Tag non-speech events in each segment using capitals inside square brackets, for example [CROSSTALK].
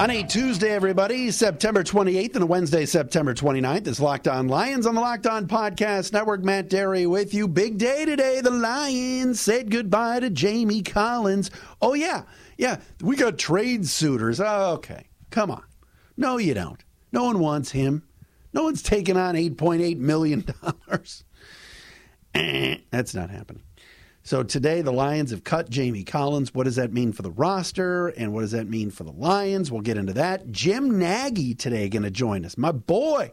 On a Tuesday, everybody, September 28th and a Wednesday, September 29th, is Locked On Lions on the Locked On Podcast Network. Matt Dery with you. Big day today. The Lions said goodbye to Jamie Collins. Oh, yeah. Yeah. We got trade suitors. Oh, okay. Come on. No, you don't. No one wants him. No one's taking on $8.8 million. [LAUGHS] eh, that's not happening. So today, the Lions have cut Jamie Collins. What does that mean for the roster? And what does that mean for the Lions? We'll get into that. Jim Nagy today going to join us. My boy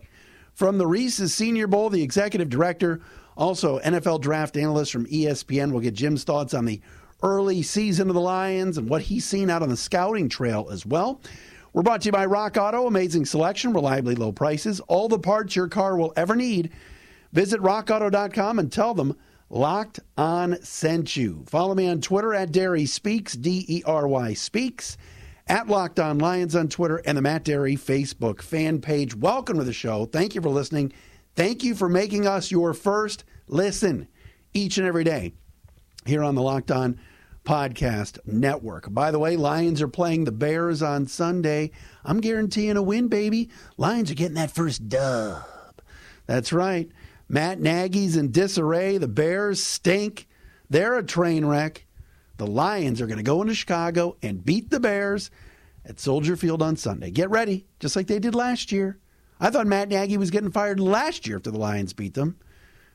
from the Reese's Senior Bowl, the executive director, also NFL draft analyst from ESPN. We'll get Jim's thoughts on the early season of the Lions and what he's seen out on the scouting trail as well. We're brought to you by Rock Auto. Amazing selection, reliably low prices, all the parts your car will ever need. Visit rockauto.com and tell them Locked On sent you. Follow me on Twitter at Dery Speaks, D E R Y Speaks, at Locked On Lions on Twitter, and the Matt Dery Facebook fan page. Welcome to the show. Thank you for listening. Thank you for making us your first listen each and every day here on the Locked On Podcast Network. By the way, Lions are playing the Bears on Sunday. I'm guaranteeing a win, baby. Lions are getting that first dub. That's right. Matt Nagy's in disarray. The Bears stink. They're a train wreck. The Lions are going to go into Chicago and beat the Bears at Soldier Field on Sunday. Get ready, just like they did last year. I thought Matt Nagy was getting fired last year after the Lions beat them,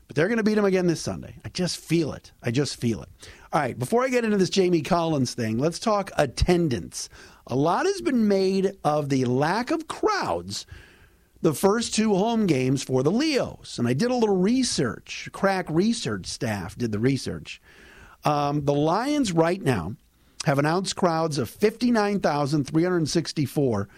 but they're going to beat them again this Sunday. I just feel it. I just feel it. All right, before I get into this Jamie Collins thing, let's talk attendance. A lot has been made of the lack of crowds the first two home games for the Leos. And I did a little research. Crack research staff did the research. Um, the Lions right now have announced crowds of 59,364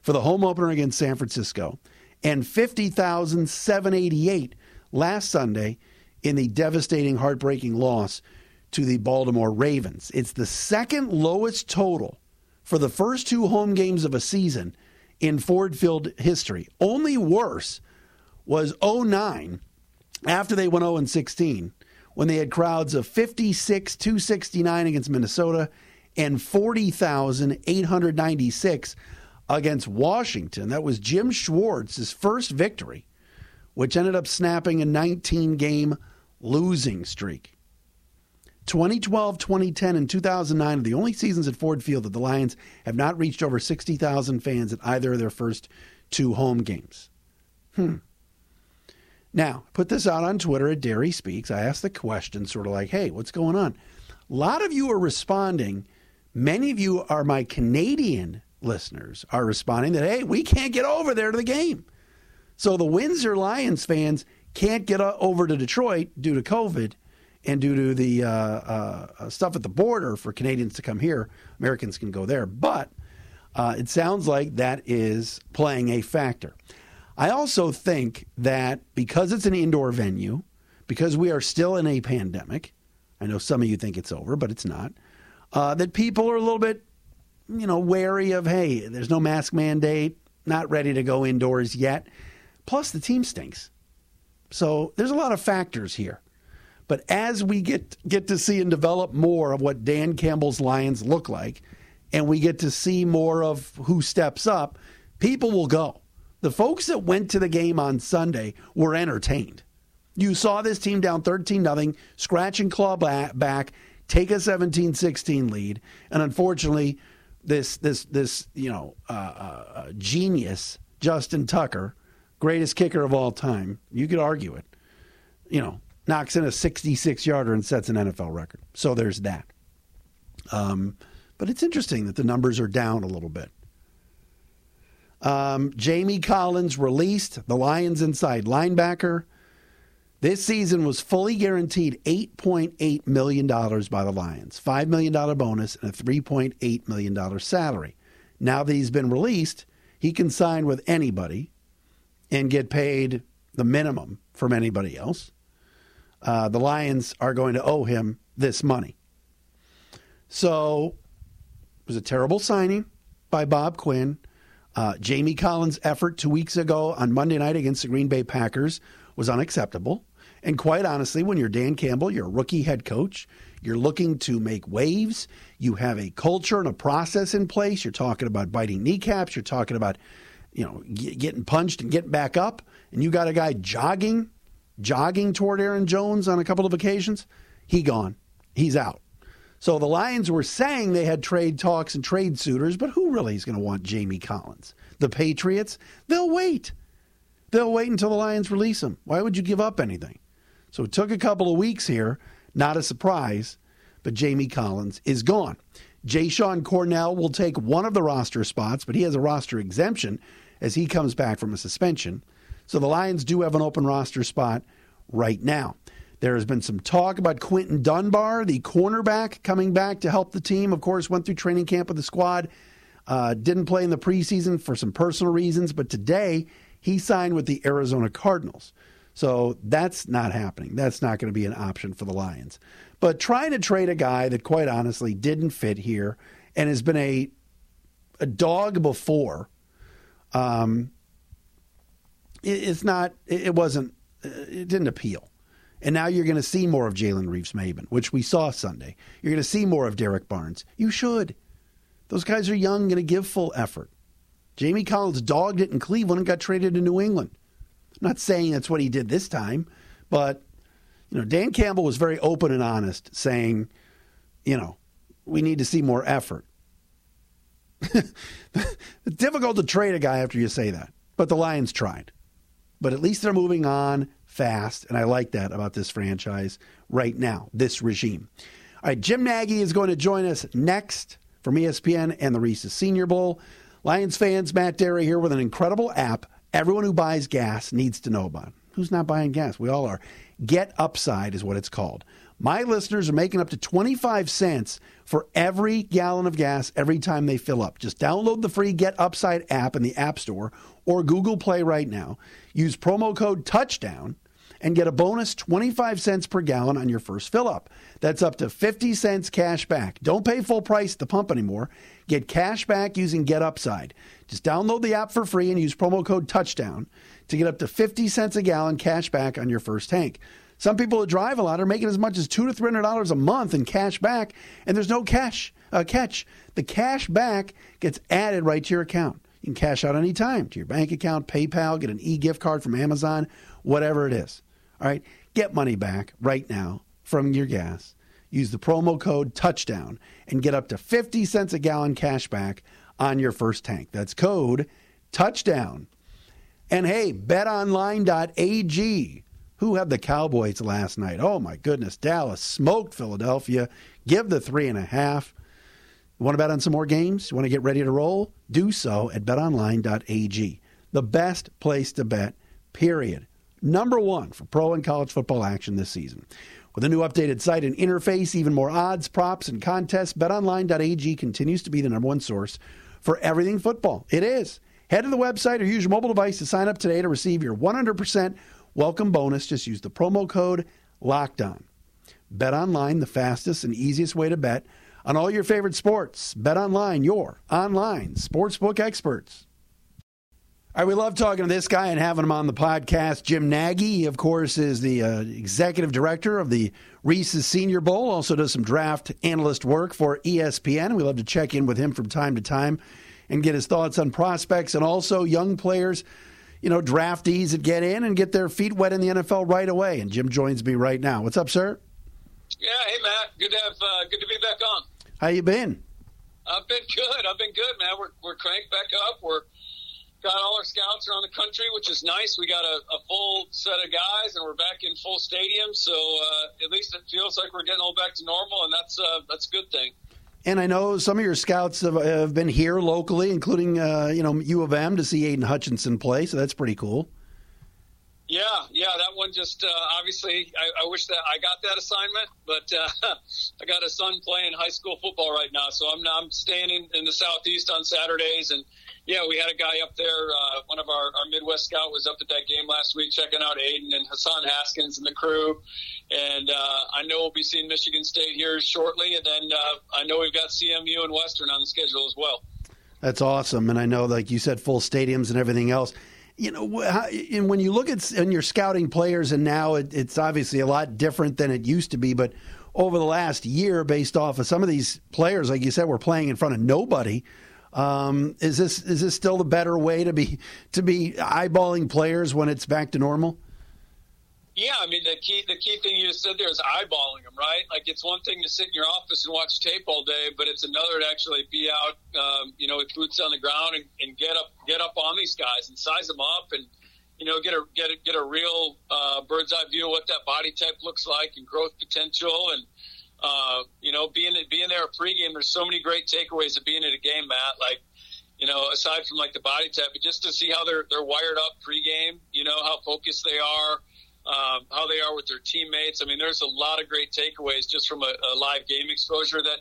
for the home opener against San Francisco and 50,788 last Sunday in the devastating, heartbreaking loss to the Baltimore Ravens. It's the second lowest total for the first two home games of a season in Ford Field history. Only worse was 09 after they went 0 16 when they had crowds of 56 269 against Minnesota and 40,896 against Washington. That was Jim Schwartz's first victory, which ended up snapping a 19 game losing streak. 2012, 2010, and 2009 are the only seasons at Ford Field that the Lions have not reached over 60,000 fans at either of their first two home games. Hmm. Now, put this out on Twitter at Dery Speaks. I asked the question, sort of like, hey, what's going on? A lot of you are responding. Many of you are my Canadian listeners, are responding that, hey, we can't get over there to the game. So the Windsor Lions fans can't get over to Detroit due to COVID and due to the uh, uh, stuff at the border for Canadians to come here, Americans can go there. But uh, it sounds like that is playing a factor. I also think that because it's an indoor venue, because we are still in a pandemic, I know some of you think it's over, but it's not, uh, that people are a little bit, you know, wary of, hey, there's no mask mandate, not ready to go indoors yet. Plus, the team stinks. So there's a lot of factors here. But as we get get to see and develop more of what Dan Campbell's Lions look like, and we get to see more of who steps up, people will go. The folks that went to the game on Sunday were entertained. You saw this team down 13 nothing, scratch and claw back, take a 17-16 lead, and unfortunately, this this this you know uh, uh, uh, genius Justin Tucker, greatest kicker of all time. You could argue it. You know, knocks in a 66 yarder and sets an NFL record. So there's that. Um, but it's interesting that the numbers are down a little bit. Um, Jamie Collins released the Lions inside linebacker. This season was fully guaranteed $8.8 million by the Lions, $5 million bonus, and a $3.8 million salary. Now that he's been released, he can sign with anybody and get paid the minimum from anybody else. Uh, the Lions are going to owe him this money. So it was a terrible signing by Bob Quinn. Uh, Jamie Collins' effort two weeks ago on Monday night against the Green Bay Packers was unacceptable. And quite honestly, when you're Dan Campbell, you're a rookie head coach, you're looking to make waves, you have a culture and a process in place, you're talking about biting kneecaps, you're talking about, you know, getting punched and getting back up, and you got a guy jogging, jogging toward Aaron Jones on a couple of occasions, he gone. He's out. So the Lions were saying they had trade talks and trade suitors, but who really is going to want Jamie Collins? The Patriots? They'll wait. They'll wait until the Lions release him. Why would you give up anything? So it took a couple of weeks here, not a surprise, but Jamie Collins is gone. Jashon Cornell will take one of the roster spots, but he has a roster exemption as he comes back from a suspension. So the Lions do have an open roster spot right now. There has been some talk about Quinton Dunbar, the cornerback, coming back to help the team. Of course, went through training camp with the squad. Uh, didn't play in the preseason for some personal reasons, but today he signed with the Arizona Cardinals. So that's not happening. That's not going to be an option for the Lions. But trying to trade a guy that, quite honestly, didn't fit here and has been a a dog before, um, it's not. It, wasn't. Uh, it didn't appeal. And now you're going to see more of Jalen Reeves-Maybin, which we saw Sunday. You're going to see more of Derrick Barnes. You should. Those guys are young, going to give full effort. Jamie Collins dogged it in Cleveland and got traded to New England. I'm not saying that's what he did this time, but you know, Dan Campbell was very open and honest, saying, you know, we need to see more effort. [LAUGHS] it's difficult to trade a guy after you say that, but the Lions tried. But at least they're moving on fast, and I like that about this franchise right now, this regime. All right, Jim Nagy is going to join us next from ESPN and the Reese's Senior Bowl. Lions fans, Matt Dery here with an incredible app everyone who buys gas needs to know about. Who's not buying gas? We all are. Get Upside is what it's called. My listeners are making up to 25 cents for every gallon of gas every time they fill up. Just download the free Get Upside app in the App Store or Google Play right now. Use promo code TOUCHDOWN and get a bonus 25 cents per gallon on your first fill up. That's up to 50 cents cash back. Don't pay full price at the pump anymore. Get cash back using Get Upside. Just download the app for free and use promo code touchdown to get up to 50 cents a gallon cash back on your first tank. Some people who drive a lot are making as much as two to three hundred dollars a month in cash back, and there's no cash uh, catch. The cash back gets added right to your account. You can cash out anytime to your bank account, PayPal, get an e-gift card from Amazon, whatever it is. All right, get money back right now from your gas. Use the promo code touchdown and get up to 50 cents a gallon cash back on your first tank. That's code touchdown. And hey, betonline.ag. Who had the Cowboys last night? Oh my goodness. Dallas smoked Philadelphia. Give the three and a half. Want to bet on some more games? Want to get ready to roll? Do so at betonline.ag. The best place to bet, period number one for pro and college football action this season. With a new updated site and interface, even more odds, props, and contests, betonline.ag continues to be the number one source for everything football. It is. Head to the website or use your mobile device to sign up today to receive your 100% welcome bonus. Just use the promo code LOCKED ON. Bet online, the fastest and easiest way to bet on all your favorite sports. Bet online, your online sportsbook experts. All right, we love talking to this guy and having him on the podcast. Jim Nagy, of course, is the uh, executive director of the Reese's Senior Bowl, also does some draft analyst work for ESPN. We love to check in with him from time to time and get his thoughts on prospects and also young players, you know, draftees that get in and get their feet wet in the NFL right away. And Jim joins me right now. What's up, sir? Yeah, hey Matt, good to have, uh, good to be back on. How you been? I've been good. I've been good, man. We're we're cranked back up. We're got all our scouts around the country, which is nice. We got a, a full set of guys, and we're back in full stadium. So uh, at least it feels like we're getting all back to normal, and that's uh, that's a good thing. And I know some of your scouts have, have been here locally, including uh, you know U of M to see Aidan Hutchinson play. So that's pretty cool. Yeah, yeah, that one just uh, obviously. I, I, wish that I got that assignment, but uh, [LAUGHS] I got a son playing high school football right now, so I'm I'm staying in, in the southeast on Saturdays and yeah, we had a guy up there. Uh, one of our, our Midwest scout was up at that game last week, checking out Aidan and Hassan Haskins and the crew. And uh, I know we'll be seeing Michigan State here shortly, and then uh, I know we've got CMU and Western on the schedule as well. That's awesome, and I know, like you said, full stadiums and everything else. You know, and when you look at and you're scouting players, and now it, it's obviously a lot different than it used to be. But over the last year, based off of some of these players, like you said, we're playing in front of nobody. Um, is this is this still the better way to be to be eyeballing players when it's back to normal? Yeah, I mean the key the key thing you said there is eyeballing them, right? Like it's one thing to sit in your office and watch tape all day, but it's another to actually be out, um, you know, with boots on the ground and, and get up get up on these guys and size them up and you know get a get a, get a real uh, bird's eye view of what that body type looks like and growth potential and uh, you know, being being there at pregame, there's so many great takeaways of being at a game, Matt. Like, you know, aside from like the body type, but just to see how they're they're wired up pregame. You know, how focused they are, um, how they are with their teammates. I mean, there's a lot of great takeaways just from a, a live game exposure that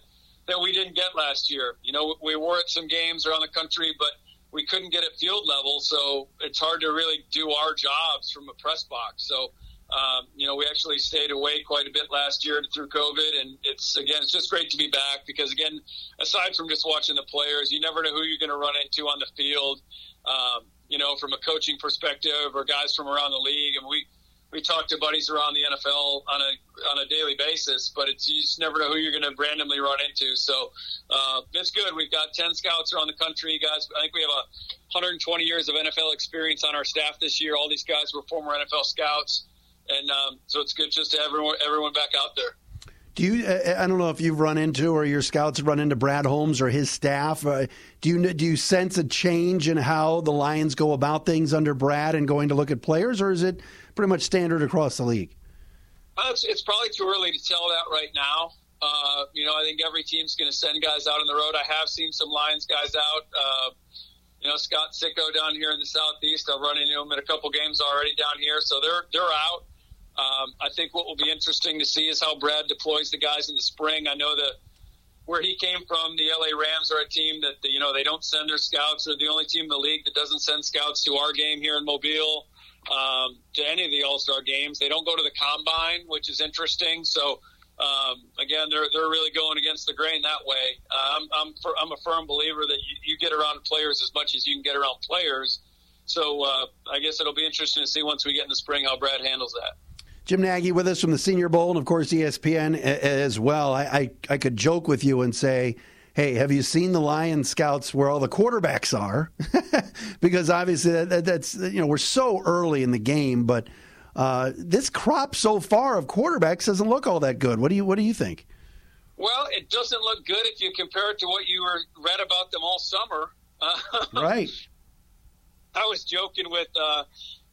that we didn't get last year. You know, we were at some games around the country, but we couldn't get at field level, so it's hard to really do our jobs from a press box. So um, you know, we actually stayed away quite a bit last year through COVID, and it's again, it's just great to be back because again, aside from just watching the players, you never know who you're going to run into on the field. Um, you know, from a coaching perspective, or guys from around the league, and we we talk to buddies around the NFL on a on a daily basis, but it's you just never know who you're going to randomly run into. So uh, it's good. We've got ten scouts around the country, guys. I think we have a 120 years of NFL experience on our staff this year. All these guys were former NFL scouts and um, so it's good just to everyone everyone back out there. Do you? I don't know if you've run into or your scouts run into Brad Holmes or his staff. Uh, do you do you sense a change in how the Lions go about things under Brad and going to look at players, or is it pretty much standard across the league? Uh, it's, it's, probably too early to tell that right now. Uh, you know, I think every team's going to send guys out on the road. I have seen some Lions guys out. Uh, you know, Scott Sicko down here in the southeast. I've run into him in a couple games already down here, so they're they're out. Um, I think what will be interesting to see is how Brad deploys the guys in the spring. I know that where he came from, the LA Rams are a team that you know they don't send their scouts. They're the only team in the league that doesn't send scouts to our game here in Mobile, um, to any of the All Star games. They don't go to the combine, which is interesting. So um, again, they're they're really going against the grain that way. Uh, I'm I'm, for, I'm a firm believer that you, you get around players as much as you can get around players. So uh, I guess it'll be interesting to see once we get in the spring how Brad handles that. Jim Nagy with us from the Senior Bowl and, of course, ESPN as well. I, I, I could joke with you and say, hey, have you seen the Lion Scouts where all the quarterbacks are? [LAUGHS] because obviously that, that, that's you know we're so early in the game, but uh, this crop so far of quarterbacks doesn't look all that good. What do you what do you think? Well, it doesn't look good if you compare it to what you were read about them all summer. [LAUGHS] right. I was joking with uh,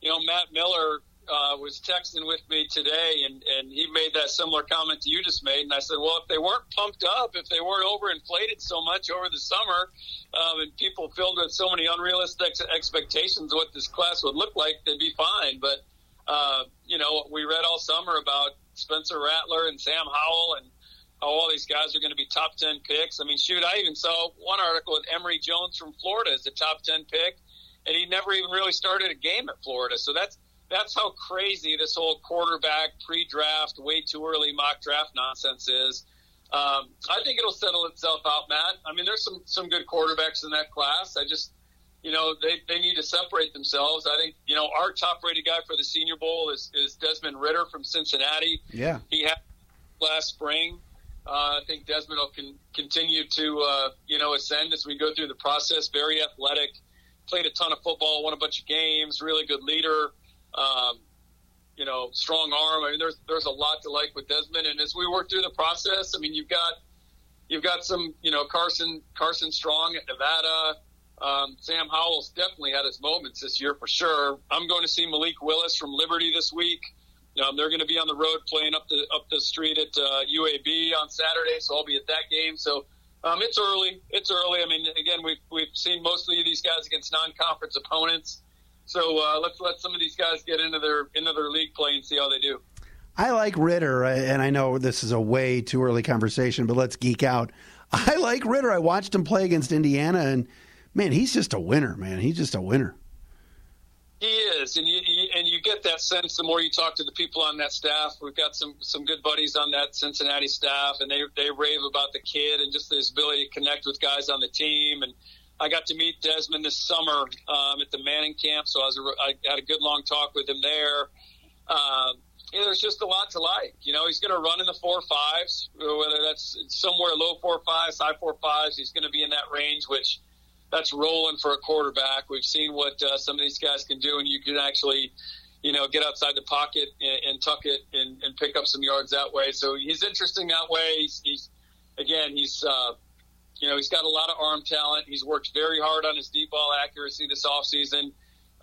you know Matt Miller uh, was texting with me today, and, and he made that similar comment to you just made. And I said, well, if they weren't pumped up, if they weren't overinflated so much over the summer, um, and people filled with so many unrealistic expectations of what this class would look like, they'd be fine. But uh, you know, we read all summer about Spencer Rattler and Sam Howell and how all these guys are going to be top 10 picks. I mean, shoot, I even saw one article with Emory Jones from Florida as a top 10 pick, and he never even really started a game at Florida. So that's that's how crazy this whole quarterback pre-draft, way too early mock draft nonsense is. Um, I think it'll settle itself out, Matt. I mean, there's some some good quarterbacks in that class. I just, you know, they, they need to separate themselves. I think, you know, our top rated guy for the Senior Bowl is, is Desmond Ridder from Cincinnati. Yeah, he had last spring. Uh, I think Desmond will can continue to, uh, you know, ascend as we go through the process. Very athletic, played a ton of football, won a bunch of games, really good leader. Um, you know, strong arm. I mean, there's there's a lot to like with Desmond. And as we work through the process, I mean, you've got you've got some, you know, Carson Carson Strong at Nevada. Um, Sam Howell's definitely had his moments this year for sure. I'm going to see Malik Willis from Liberty this week. Um, they're going to be on the road playing up the up the street at uh, UAB on Saturday, so I'll be at that game. So um, it's early. It's early. I mean, again, we've we've seen mostly these guys against non-conference opponents. So uh, let's let some of these guys get into their into their league play and see how they do. I like Ridder, and I know this is a way too early conversation, but let's geek out. [LAUGHS] I like Ridder. I watched him play against Indiana, and man, he's just a winner, man. He's just a winner. He is, and you, you, and you get that sense the more you talk to the people on that staff. We've got some some good buddies on that Cincinnati staff, and they they rave about the kid and just his ability to connect with guys on the team. And I got to meet Desmond this summer um, at the Manning camp, so I was a, I had a good long talk with him there. Um, you there's just a lot to like. You know, he's going to run in the four fives, whether that's somewhere low four fives, high four fives. He's going to be in that range, which that's rolling for a quarterback. We've seen what uh, some of these guys can do, and you can actually, you know, get outside the pocket and, and tuck it and, and, pick up some yards that way. So he's interesting that way. He's, he's again, he's, uh, you know, he's got a lot of arm talent. He's worked very hard on his deep ball accuracy this offseason.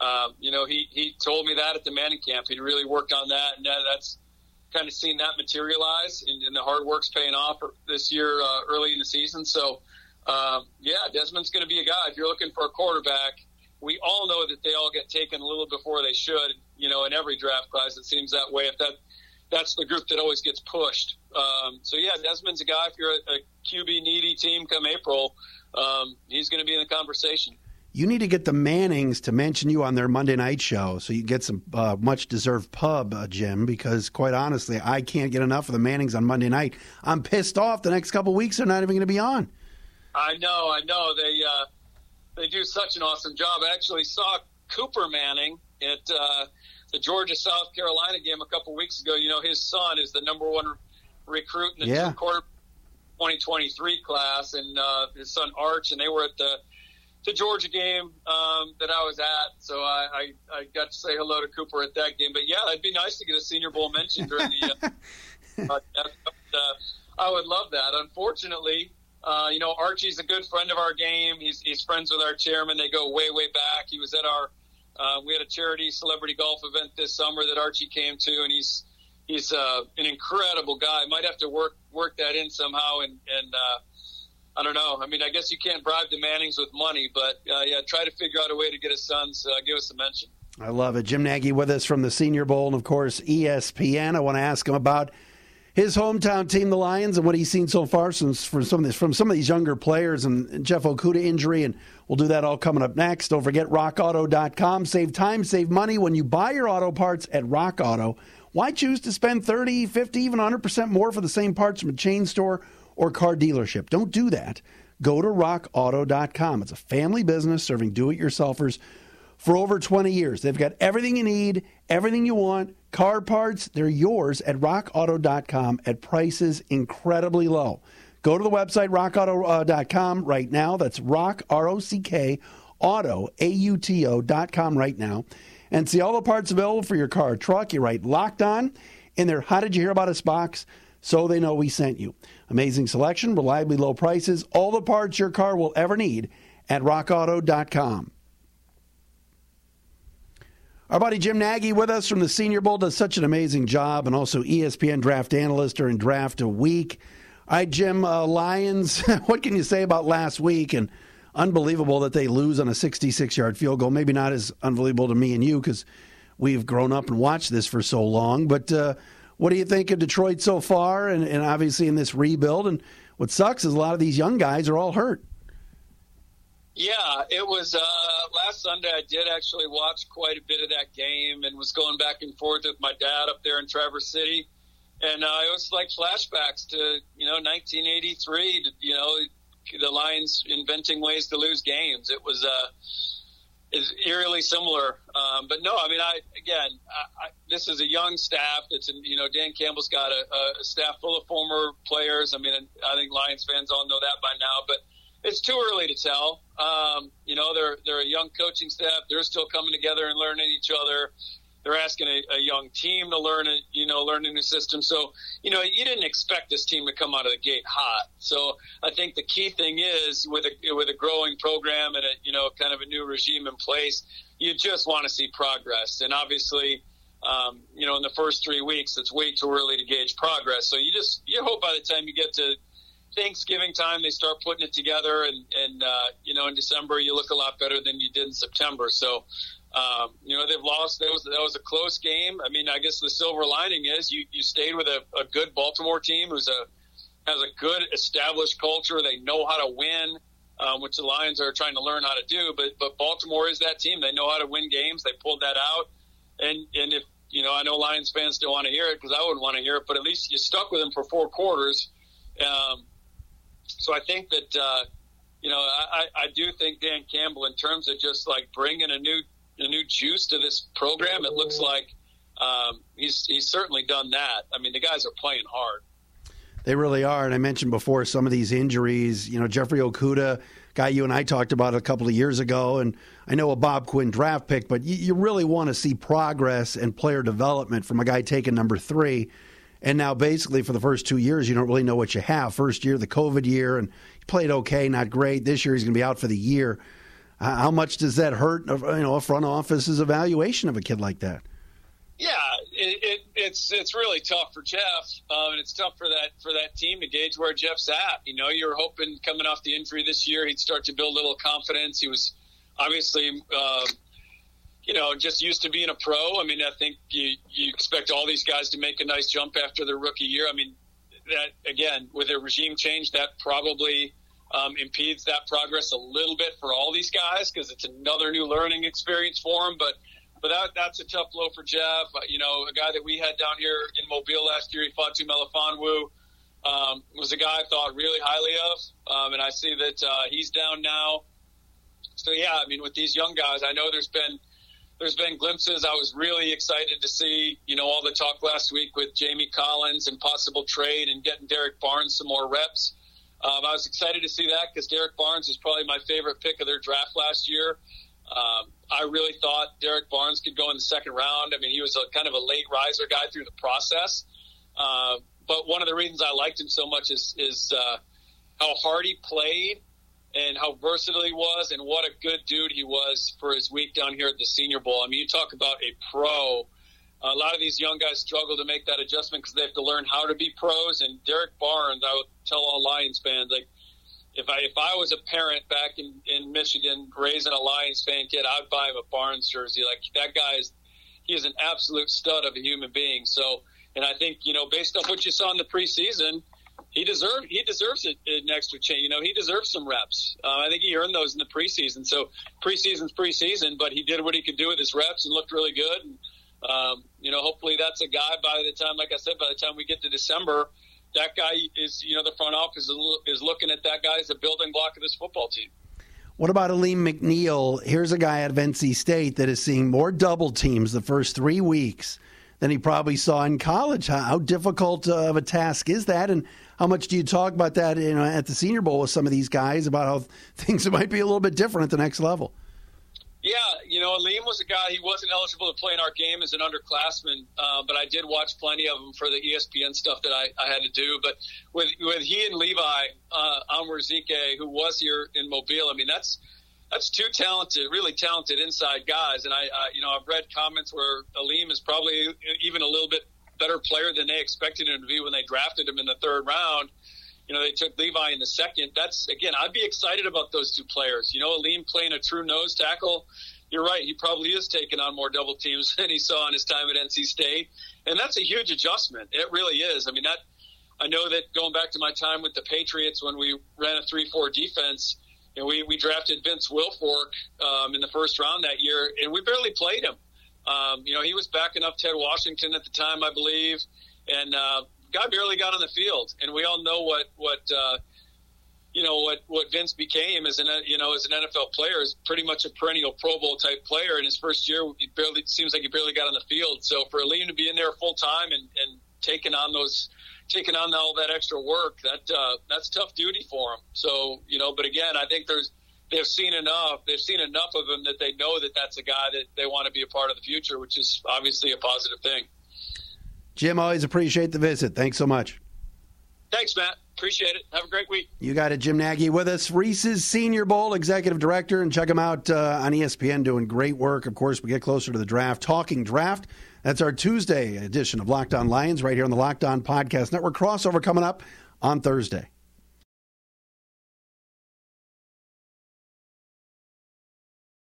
Um, you know, he, he told me that at the Manning camp. He'd really worked on that, and that, that's kind of seen that materialize, and, and the hard work's paying off this year uh, early in the season. So, um, yeah, Desmond's going to be a guy. If you're looking for a quarterback, we all know that they all get taken a little before they should. You know, in every draft class, it seems that way. If that that's the group that always gets pushed. Um, so yeah, Desmond's a guy. If you're a, a QB needy team come April, um, he's going to be in the conversation. You need to get the Mannings to mention you on their Monday night show so you get some uh, much deserved pub, uh, Jim, because quite honestly, I can't get enough of the Mannings on Monday night. I'm pissed off the next couple weeks they're not even going to be on. I know, I know. They uh, they do such an awesome job. I actually saw Cooper Manning at uh, the Georgia South Carolina game a couple weeks ago. You know, his son is the number one recruit in the yeah. quarter 2023 class, and uh, his son Arch, and they were at the the Georgia game um, that I was at. So I, I, I got to say hello to Cooper at that game. But yeah, it'd be nice to get a Senior Bowl mention during the. Uh, [LAUGHS] uh, I would love that. Unfortunately, uh, you know, Archie's a good friend of our game. He's, he's friends with our chairman. They go way, way back. He was at our, uh, we had a charity celebrity golf event this summer that Archie came to, and he's, he's uh, an incredible guy. Might have to work, work that in somehow. And, and uh, I don't know. I mean, I guess you can't bribe the Mannings with money, but uh, yeah, try to figure out a way to get his sons, uh, give us a mention. I love it. Jim Nagy with us from the Senior Bowl and, of course, ESPN. I want to ask him about his hometown team, the Lions, and what he's seen so far since from some of these, from some of these younger players and Jeff Okudah injury, and we'll do that all coming up next. Don't forget RockAuto.com. Save time, save money when you buy your auto parts at Rock Auto. Why choose to spend 30, 50, even 100% more for the same parts from a chain store or car dealership? Don't do that. Go to RockAuto.com. It's a family business serving do-it-yourselfers for over 20 years. They've got everything you need, everything you want Car parts, they're yours at rockauto.com at prices incredibly low. Go to the website rockauto.com uh, right now. That's rock, R O C K, auto, A U T O.com right now. And see all the parts available for your car truck. You write locked on in their How Did You Hear About Us box so they know we sent you. Amazing selection, reliably low prices, all the parts your car will ever need at rockauto.com. Our buddy Jim Nagy with us from the Senior Bowl does such an amazing job, and also ESPN draft analyst during draft a week. Right, Jim, uh, Lions, [LAUGHS] what can you say about last week? And unbelievable that they lose on a 66 yard field goal. Maybe not as unbelievable to me and you because we've grown up and watched this for so long. But uh, what do you think of Detroit so far, and, and obviously in this rebuild? And what sucks is a lot of these young guys are all hurt. Yeah, it was uh, last Sunday. I did actually watch quite a bit of that game and was going back and forth with my dad up there in Traverse City, and uh, it was like flashbacks to you know 1983. To, you know, the Lions inventing ways to lose games. It was uh, is eerily similar. Um, but no, I mean, I again, I, I, this is a young staff. It's you know Dan Campbell's got a, a staff full of former players. I mean, I think Lions fans all know that by now, but it's too early to tell. Um, you know, they're they're a young coaching staff. They're still coming together and learning each other. They're asking a, a young team to learn it, you know, learn a new system. So, you know, you didn't expect this team to come out of the gate hot. So, I think the key thing is with a with a growing program and a you know kind of a new regime in place, you just want to see progress. And obviously, um, you know, in the first three weeks, it's way too early to gauge progress. So you just you hope by the time you get to Thanksgiving time they start putting it together, and and uh, you know in December you look a lot better than you did in September. So. Um, you know they've lost. That was that was a close game. I mean, I guess the silver lining is you you stayed with a, a good Baltimore team who's a has a good established culture. They know how to win. um, which the Lions are trying to learn how to do. But but Baltimore is that team. They know how to win games. They pulled that out. And and if you know, I know Lions fans don't want to hear it because I wouldn't want to hear it. But at least you stuck with them for four quarters. Um, so I think that uh, you know I, I do think Dan Campbell in terms of just like bringing a new a new juice to this program. It looks like um, he's he's certainly done that. I mean, the guys are playing hard. They really are. And I mentioned before some of these injuries. You know, Jeffrey Okudah, guy you and I talked about a couple of years ago, and I know a Bob Quinn draft pick, but you, you really want to see progress and player development from a guy taking number three. And now, basically, for the first two years, you don't really know what you have. First year, the COVID year, and he played okay, not great. This year, he's going to be out for the year. Uh, how much does that hurt? You know, a front office's evaluation of a kid like that. Yeah, it, it, it's it's really tough for Jeff, um, and it's tough for that for that team to gauge where Jeff's at. You know, you're hoping coming off the injury this year, he'd start to build a little confidence. He was obviously, uh, you know, just used to being a pro. I mean, I think you you expect all these guys to make a nice jump after their rookie year. I mean, that again with a regime change, that probably um, impedes that progress a little bit for all these guys because it's another new learning experience for them. But but that, that's a tough blow for Jeff. You know, a guy that we had down here in Mobile last year, Ifeatu Melifonwu, um, was a guy I thought really highly of, um, and I see that uh, he's down now. So yeah, I mean, with these young guys, I know there's been there's been glimpses. I was really excited to see, you know, all the talk last week with Jamie Collins and possible trade and getting Derrick Barnes some more reps. Um, I was excited to see that because Derrick Barnes was probably my favorite pick of their draft last year. Um, I really thought Derrick Barnes could go in the second round. I mean, he was a kind of a late riser guy through the process. Uh, but one of the reasons I liked him so much is, is uh, how hard he played and how versatile he was and what a good dude he was for his week down here at the Senior Bowl. I mean, you talk about a pro. A lot of these young guys struggle to make that adjustment because they have to learn how to be pros. And Derrick Barnes, I would tell all Lions fans, like, if I if I was a parent back in, in Michigan raising a Lions fan kid, I'd buy him a Barnes jersey. Like that guy is he is an absolute stud of a human being. So, and I think you know based on what you saw in the preseason, he deserved he deserves it, an extra change. You know, he deserves some reps. Uh, I think he earned those in the preseason. So preseason's preseason, but he did what he could do with his reps and looked really good. And, um, you know, hopefully that's a guy by the time, like I said, by the time we get to December that guy is, you know, the front office is looking at that guy as a building block of this football team. What about Alim McNeill? Here's a guy out of NC State that is seeing more double teams the first three weeks than he probably saw in college. How, how difficult of a task is that? And how much do you talk about that you know, at the Senior Bowl with some of these guys about how [LAUGHS] things might be a little bit different at the next level? Yeah, you know, Alim was a guy. He wasn't eligible to play in our game as an underclassman, uh, but I did watch plenty of him for the ESPN stuff that I, I had to do. But with with he and Levi uh, Onwuzurike, who was here in Mobile, I mean, that's that's two talented, really talented inside guys. And I, uh, you know, I've read comments where Alim is probably even a little bit better player than they expected him to be when they drafted him in the third round you know, they took Levi in the second. That's again, I'd be excited about those two players. You know, Alim playing a true nose tackle. You're right. He probably is taking on more double teams [LAUGHS] than he saw in his time at NC State, and that's a huge adjustment. It really is. I mean, that I know that going back to my time with the Patriots when we ran a three-four defense, and we we drafted Vince Wilfork um, in the first round that year, and we barely played him. Um, you know, he was backing up Ted Washington at the time, I believe, and uh, guy barely got on the field, and we all know what what uh, you know what what Vince became as an you know as an NFL player is pretty much a perennial Pro Bowl type player. In his first year, he barely seems like he barely got on the field. So for Alim to be in there full time and, and taking on those taking on all that extra work, that uh, that's tough duty for him. So you know, but again, I think there's they've seen enough. They've seen enough of him that they know that that's a guy that they want to be a part of the future, which is obviously a positive thing. Jim, always appreciate the visit. Thanks so much. Thanks, Matt. Appreciate it. Have a great week. You got it, Jim Nagy with us, Reese's Senior Bowl executive director, and check him out uh, on ESPN doing great work. Of course, we get closer to the draft, talking draft. That's our Tuesday edition of Locked On Lions right here on the Locked On Podcast Network. Crossover coming up on Thursday.